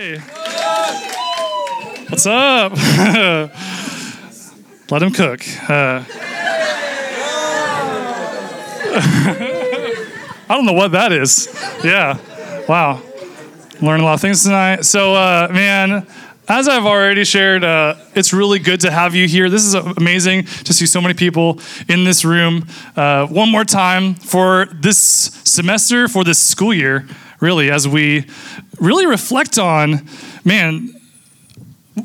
Hey. What's up? Let him cook. Uh, I don't know what that is. Yeah. Wow. Learning a lot of things tonight. So, uh, man, as I've already shared, uh, it's really good to have you here. This is amazing to see so many people in this room. Uh, one more time for this semester, for this school year, really, as we really reflect on, man,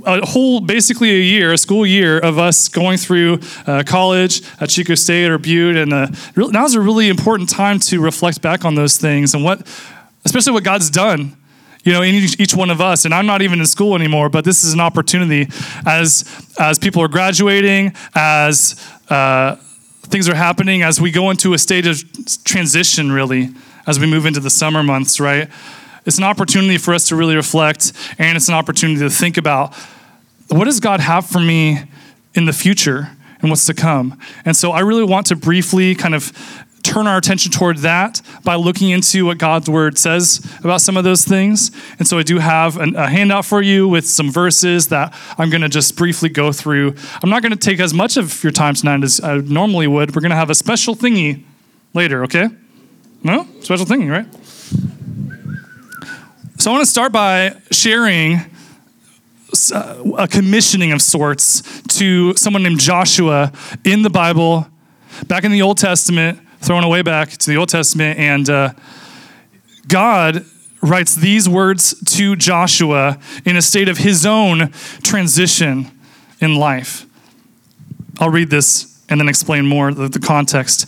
a whole basically a year, a school year of us going through uh, college at Chico State or Butte, and uh, now is a really important time to reflect back on those things and what, especially what God's done. You know, in each, each one of us, and I'm not even in school anymore, but this is an opportunity as as people are graduating, as uh, things are happening, as we go into a state of transition, really, as we move into the summer months, right? It's an opportunity for us to really reflect, and it's an opportunity to think about what does God have for me in the future and what's to come. And so I really want to briefly kind of turn our attention toward that by looking into what God's word says about some of those things. And so I do have an, a handout for you with some verses that I'm going to just briefly go through. I'm not going to take as much of your time tonight as I normally would. We're going to have a special thingy later, okay? No? Special thingy, right? So I want to start by sharing uh, a commissioning of sorts to someone named Joshua in the Bible, back in the Old Testament, thrown away back to the Old Testament, and uh, God writes these words to Joshua in a state of his own transition in life. I'll read this and then explain more the, the context.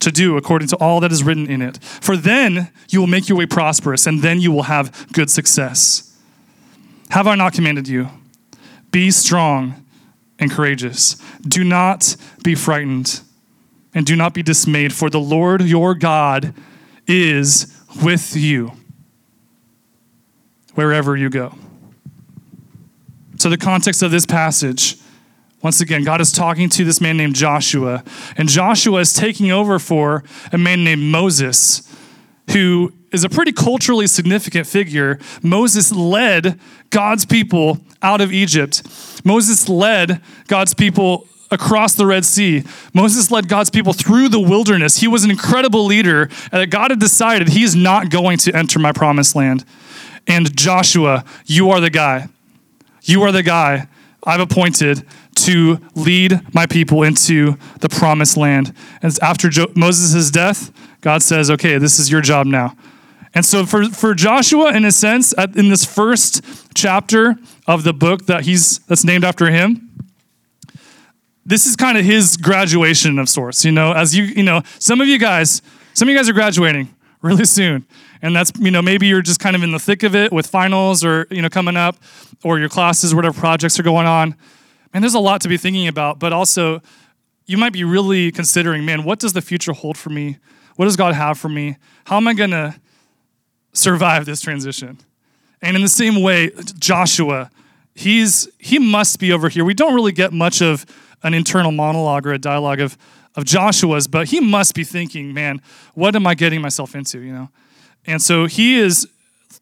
to do according to all that is written in it. For then you will make your way prosperous, and then you will have good success. Have I not commanded you? Be strong and courageous. Do not be frightened and do not be dismayed, for the Lord your God is with you wherever you go. So, the context of this passage, once again, God is talking to this man named Joshua, and Joshua is taking over for a man named Moses, who is a pretty culturally significant figure. Moses led God's people out of Egypt. Moses led God's people across the Red Sea. Moses led God's people through the wilderness. He was an incredible leader, and God had decided he's not going to enter my promised land. And Joshua, you are the guy. You are the guy I've appointed to lead my people into the promised land. And after jo- Moses' death, God says, okay, this is your job now. And so for, for Joshua, in a sense, at, in this first chapter of the book that he's that's named after him, this is kind of his graduation of sorts. You know, as you you know, some of you guys, some of you guys are graduating really soon, and that's you know maybe you're just kind of in the thick of it with finals or you know coming up, or your classes, whatever projects are going on. And there's a lot to be thinking about, but also you might be really considering, man, what does the future hold for me? What does God have for me? How am I gonna survive this transition. And in the same way, Joshua, he's he must be over here. We don't really get much of an internal monologue or a dialogue of of Joshua's, but he must be thinking, man, what am I getting myself into, you know? And so he is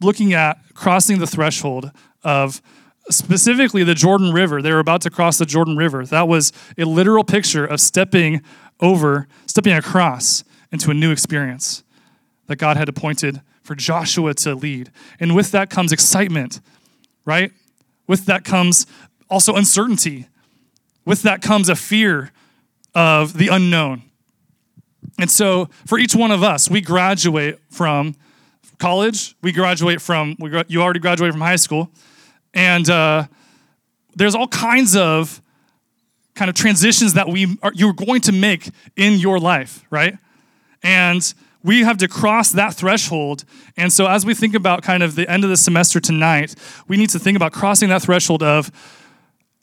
looking at crossing the threshold of specifically the Jordan River. They were about to cross the Jordan River. That was a literal picture of stepping over, stepping across into a new experience that God had appointed for Joshua to lead. And with that comes excitement, right? With that comes also uncertainty. With that comes a fear of the unknown. And so, for each one of us, we graduate from college, we graduate from, we, you already graduated from high school, and uh, there's all kinds of kind of transitions that we are, you're going to make in your life, right? And we have to cross that threshold. And so, as we think about kind of the end of the semester tonight, we need to think about crossing that threshold of,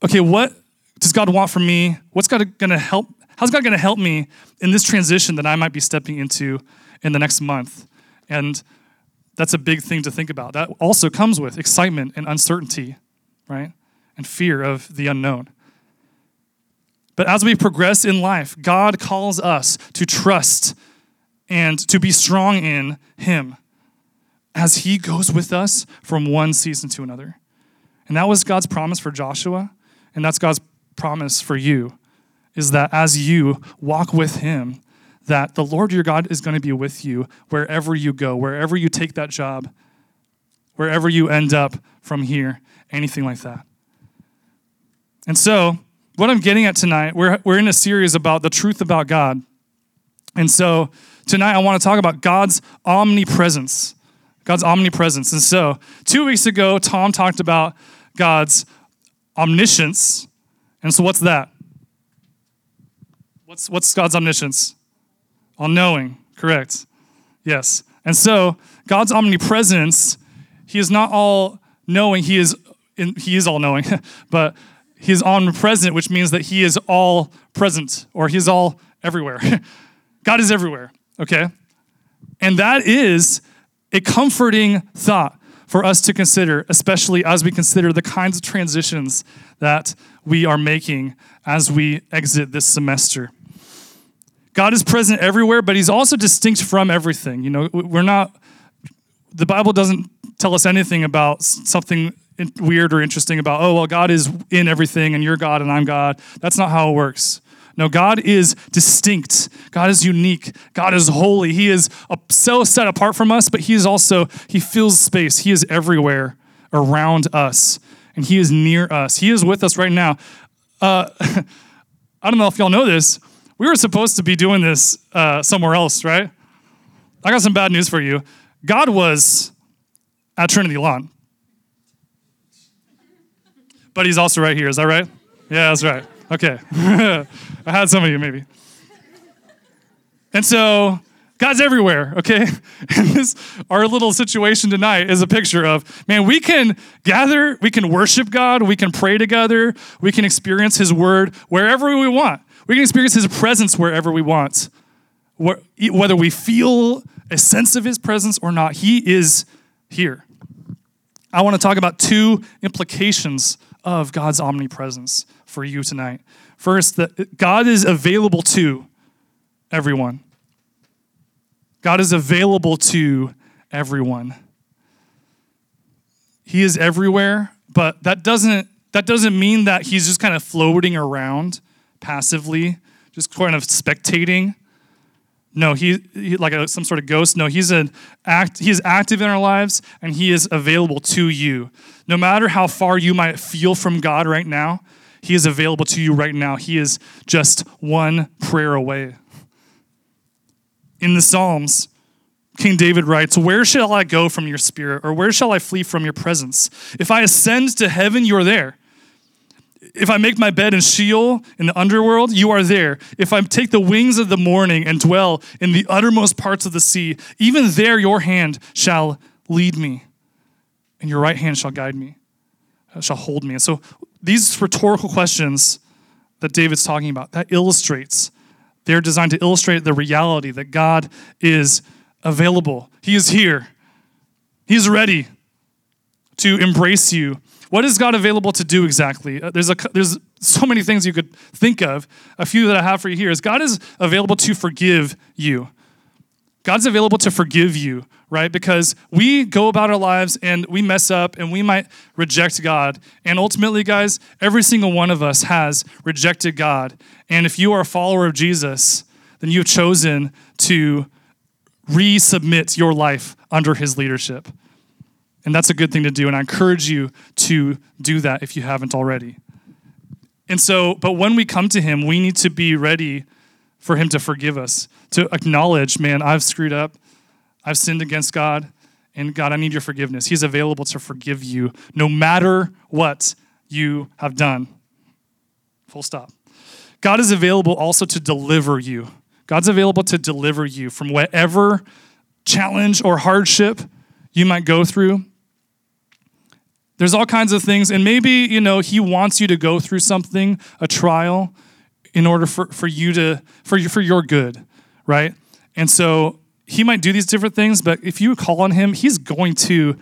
okay, what does God want from me? What's God going to help? How's God going to help me in this transition that I might be stepping into in the next month? And that's a big thing to think about. That also comes with excitement and uncertainty, right? And fear of the unknown. But as we progress in life, God calls us to trust and to be strong in Him as He goes with us from one season to another. And that was God's promise for Joshua, and that's God's promise for you is that as you walk with Him, that the Lord your God is going to be with you wherever you go, wherever you take that job, wherever you end up from here, anything like that. And so, what I'm getting at tonight, we're, we're in a series about the truth about God. And so, tonight I want to talk about God's omnipresence. God's omnipresence. And so, two weeks ago, Tom talked about God's omniscience. And so, what's that? What's, what's God's omniscience? All knowing, correct. Yes. And so, God's omnipresence, He is not all knowing, He is, in, he is all knowing, but He is omnipresent, which means that He is all present or He is all everywhere. God is everywhere, okay? And that is a comforting thought for us to consider, especially as we consider the kinds of transitions that we are making as we exit this semester. God is present everywhere, but He's also distinct from everything. You know, we're not, the Bible doesn't tell us anything about something weird or interesting about, oh, well, God is in everything and you're God and I'm God. That's not how it works. No, God is distinct. God is unique. God is holy. He is so set apart from us, but He is also, He fills space. He is everywhere around us, and He is near us. He is with us right now. Uh, I don't know if y'all know this. We were supposed to be doing this uh, somewhere else, right? I got some bad news for you. God was at Trinity Lawn, but He's also right here. Is that right? Yeah, that's right. Okay. I had some of you maybe. And so God's everywhere, okay? And this our little situation tonight is a picture of, man, we can gather, we can worship God, we can pray together, we can experience his word wherever we want. We can experience his presence wherever we want. Whether we feel a sense of his presence or not, he is here. I want to talk about two implications of God's omnipresence for you tonight. First, that uh, God is available to everyone. God is available to everyone. He is everywhere, but that doesn't that doesn't mean that he's just kind of floating around passively, just kind of spectating. No, he, he like a, some sort of ghost. No, he's an act. He is active in our lives, and he is available to you. No matter how far you might feel from God right now, he is available to you right now. He is just one prayer away. In the Psalms, King David writes, Where shall I go from your spirit, or where shall I flee from your presence? If I ascend to heaven, you're there. If I make my bed in Sheol, in the underworld, you are there. If I take the wings of the morning and dwell in the uttermost parts of the sea, even there your hand shall lead me, and your right hand shall guide me, uh, shall hold me. And so these rhetorical questions that David's talking about, that illustrates, they're designed to illustrate the reality that God is available. He is here. He's ready to embrace you. What is God available to do exactly? Uh, there's, a, there's so many things you could think of. A few that I have for you here is God is available to forgive you. God's available to forgive you, right? Because we go about our lives and we mess up and we might reject God. And ultimately, guys, every single one of us has rejected God. And if you are a follower of Jesus, then you've chosen to resubmit your life under his leadership. And that's a good thing to do. And I encourage you to do that if you haven't already. And so, but when we come to him, we need to be ready for him to forgive us, to acknowledge, man, I've screwed up. I've sinned against God. And God, I need your forgiveness. He's available to forgive you no matter what you have done. Full stop. God is available also to deliver you. God's available to deliver you from whatever challenge or hardship you might go through. There's all kinds of things, and maybe, you know, he wants you to go through something, a trial, in order for, for you to, for, you, for your good, right? And so he might do these different things, but if you call on him, he's going to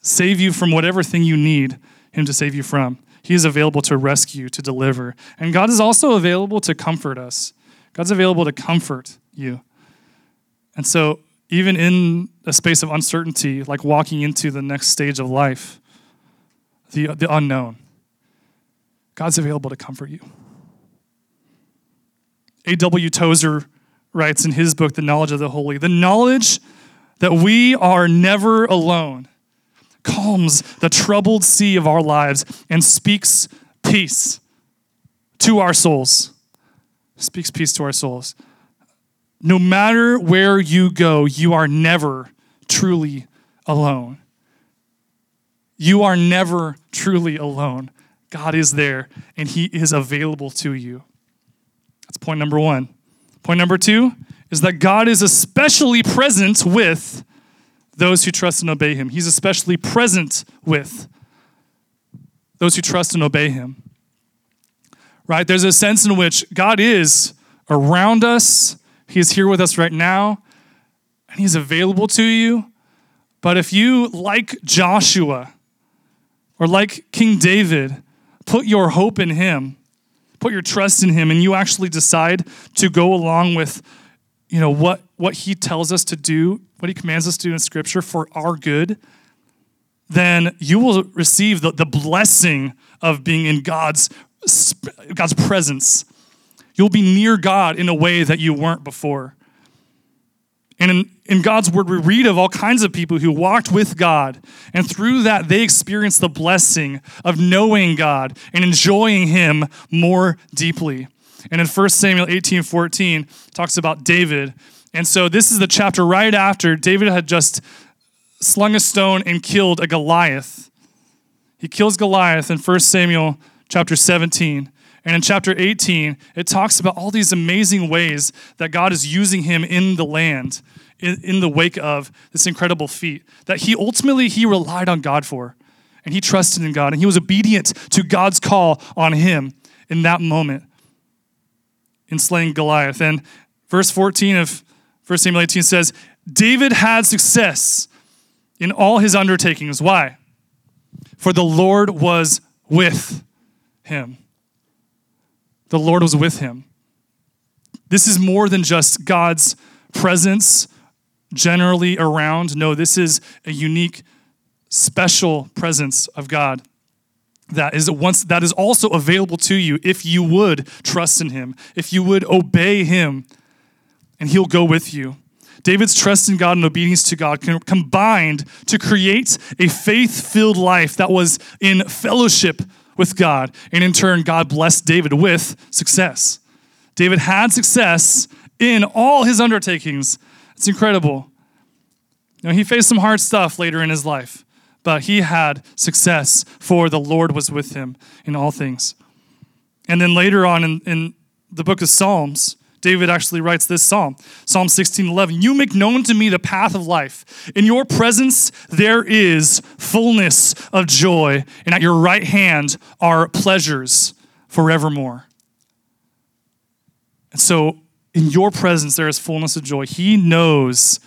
save you from whatever thing you need him to save you from. He is available to rescue, to deliver. And God is also available to comfort us. God's available to comfort you. And so, even in a space of uncertainty, like walking into the next stage of life, the, the unknown, God's available to comfort you. A.W. Tozer writes in his book, The Knowledge of the Holy the knowledge that we are never alone calms the troubled sea of our lives and speaks peace to our souls. Speaks peace to our souls. No matter where you go, you are never truly alone. You are never truly alone. God is there and He is available to you. That's point number one. Point number two is that God is especially present with those who trust and obey him. He's especially present with those who trust and obey him. Right? There's a sense in which God is around us, He's here with us right now, and He's available to you. But if you, like Joshua or like King David, put your hope in Him, put your trust in Him, and you actually decide to go along with you know what what he tells us to do what he commands us to do in scripture for our good then you will receive the, the blessing of being in god's god's presence. You'll be near god in a way that you weren't before and in, in God's word, we read of all kinds of people who walked with God, and through that, they experienced the blessing of knowing God and enjoying Him more deeply. And in 1 Samuel 18 14, talks about David. And so this is the chapter right after David had just slung a stone and killed a Goliath. He kills Goliath in 1 Samuel chapter 17. And in chapter 18, it talks about all these amazing ways that God is using him in the land, in, in the wake of this incredible feat that he ultimately he relied on God for. And he trusted in God and he was obedient to God's call on him in that moment in slaying Goliath. And verse 14 of 1 Samuel 18 says, David had success in all his undertakings. Why? For the Lord was with him. The Lord was with him. This is more than just God's presence generally around. No, this is a unique, special presence of God that is once that is also available to you if you would trust in him, if you would obey him, and he'll go with you. David's trust in God and obedience to God combined to create a faith filled life that was in fellowship with God. And in turn, God blessed David with success. David had success in all his undertakings. It's incredible. You know, he faced some hard stuff later in his life but he had success, for the Lord was with him in all things. And then later on in, in the book of Psalms, David actually writes this psalm Psalm 16 11. You make known to me the path of life. In your presence there is fullness of joy, and at your right hand are pleasures forevermore. And so, in your presence there is fullness of joy. He knows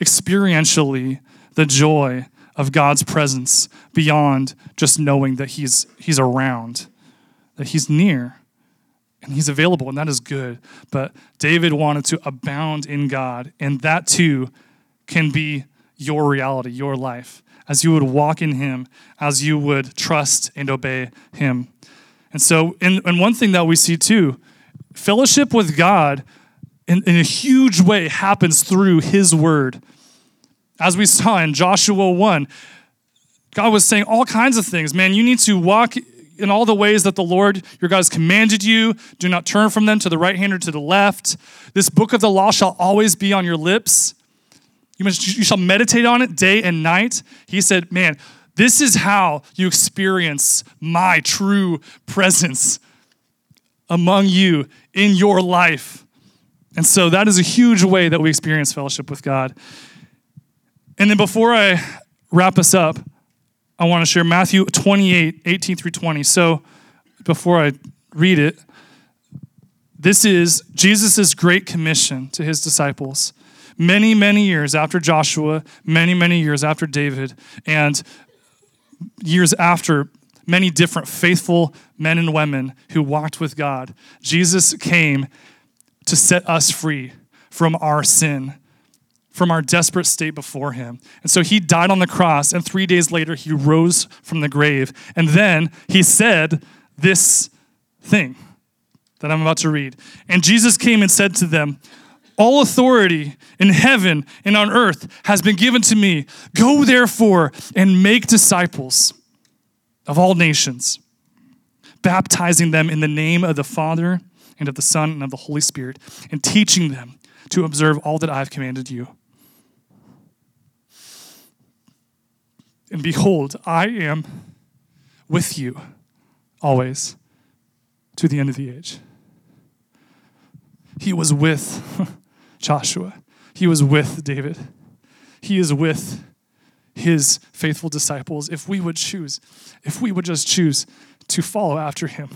experientially the joy of God's presence beyond just knowing that he's, he's around, that he's near and he's available, and that is good. But David wanted to abound in God, and that too can be your reality, your life, as you would walk in him, as you would trust and obey him. And so, and, and one thing that we see too, fellowship with God in, in a huge way happens through his word. As we saw in Joshua 1, God was saying all kinds of things. Man, you need to walk in all the ways that the Lord your God has commanded you. Do not turn from them to the right hand or to the left. This book of the law shall always be on your lips. You, must, you shall meditate on it day and night. He said, Man, this is how you experience my true presence among you in your life. And so that is a huge way that we experience fellowship with God. And then before I wrap us up, I want to share Matthew 28, 18 through 20. So before I read it, this is Jesus' great commission to his disciples. Many, many years after Joshua, many, many years after David, and years after many different faithful men and women who walked with God, Jesus came to set us free from our sin, from our desperate state before Him. And so He died on the cross, and three days later, He rose from the grave. And then He said this thing that I'm about to read. And Jesus came and said to them, all authority in heaven and on earth has been given to me. Go therefore and make disciples of all nations, baptizing them in the name of the Father and of the Son and of the Holy Spirit, and teaching them to observe all that I've commanded you. And behold, I am with you always to the end of the age. He was with Joshua, he was with David, he is with his faithful disciples if we would choose, if we would just choose to follow after him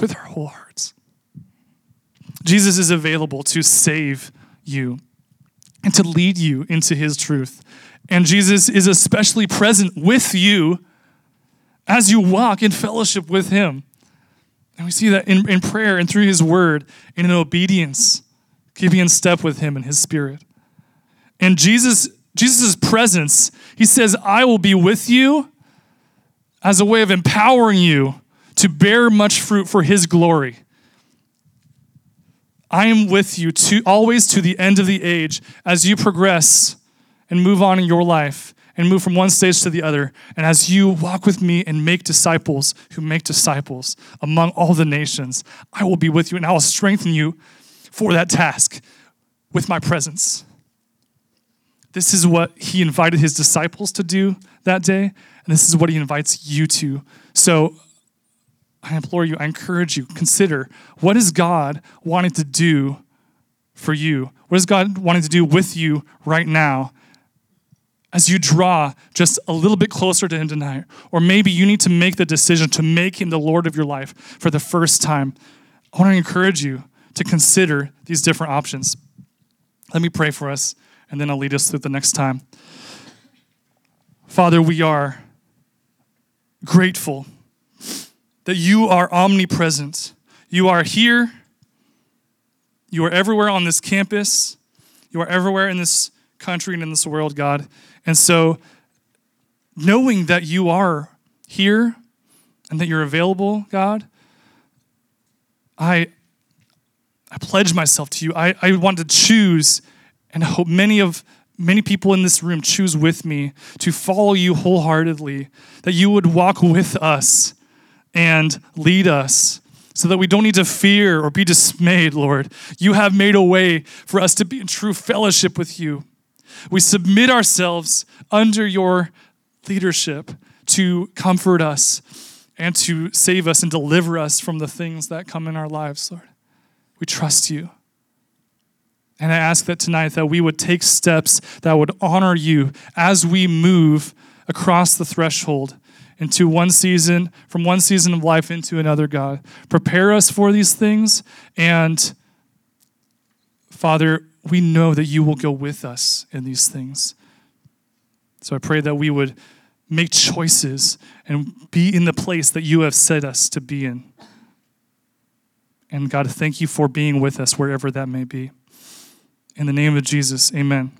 with our whole hearts. Jesus is available to save you and to lead you into his truth. And Jesus is especially present with you as you walk in fellowship with him. And we see that in, in prayer and through his word and in obedience, keeping in step with him and his spirit. And Jesus Jesus' presence, he says, I will be with you as a way of empowering you to bear much fruit for his glory. I am with you to always to the end of the age as you progress and move on in your life and move from one stage to the other. And as you walk with me and make disciples who make disciples among all the nations, I will be with you and I will strengthen you for that task with my presence. This is what he invited his disciples to do that day, and this is what he invites you to. So I implore you, I encourage you, consider what is God wanting to do for you? What is God wanting to do with you right now as you draw just a little bit closer to Him tonight? Or maybe you need to make the decision to make Him the Lord of your life for the first time. I want to encourage you to consider these different options. Let me pray for us and then I'll lead us through the next time. Father, we are grateful that you are omnipresent. You are here, you are everywhere on this campus, you are everywhere in this country and in this world, God. And so, knowing that you are here and that you're available, God, I, I pledge myself to you. I, I want to choose and I hope many of many people in this room choose with me to follow you wholeheartedly, that you would walk with us and lead us so that we don't need to fear or be dismayed, Lord. You have made a way for us to be in true fellowship with you. We submit ourselves under your leadership to comfort us and to save us and deliver us from the things that come in our lives, Lord. We trust you. And I ask that tonight that we would take steps that would honor you as we move across the threshold into one season, from one season of life into another, God. Prepare us for these things. And Father, we know that you will go with us in these things. So I pray that we would make choices and be in the place that you have set us to be in. And God, thank you for being with us wherever that may be. In the name of Jesus, amen.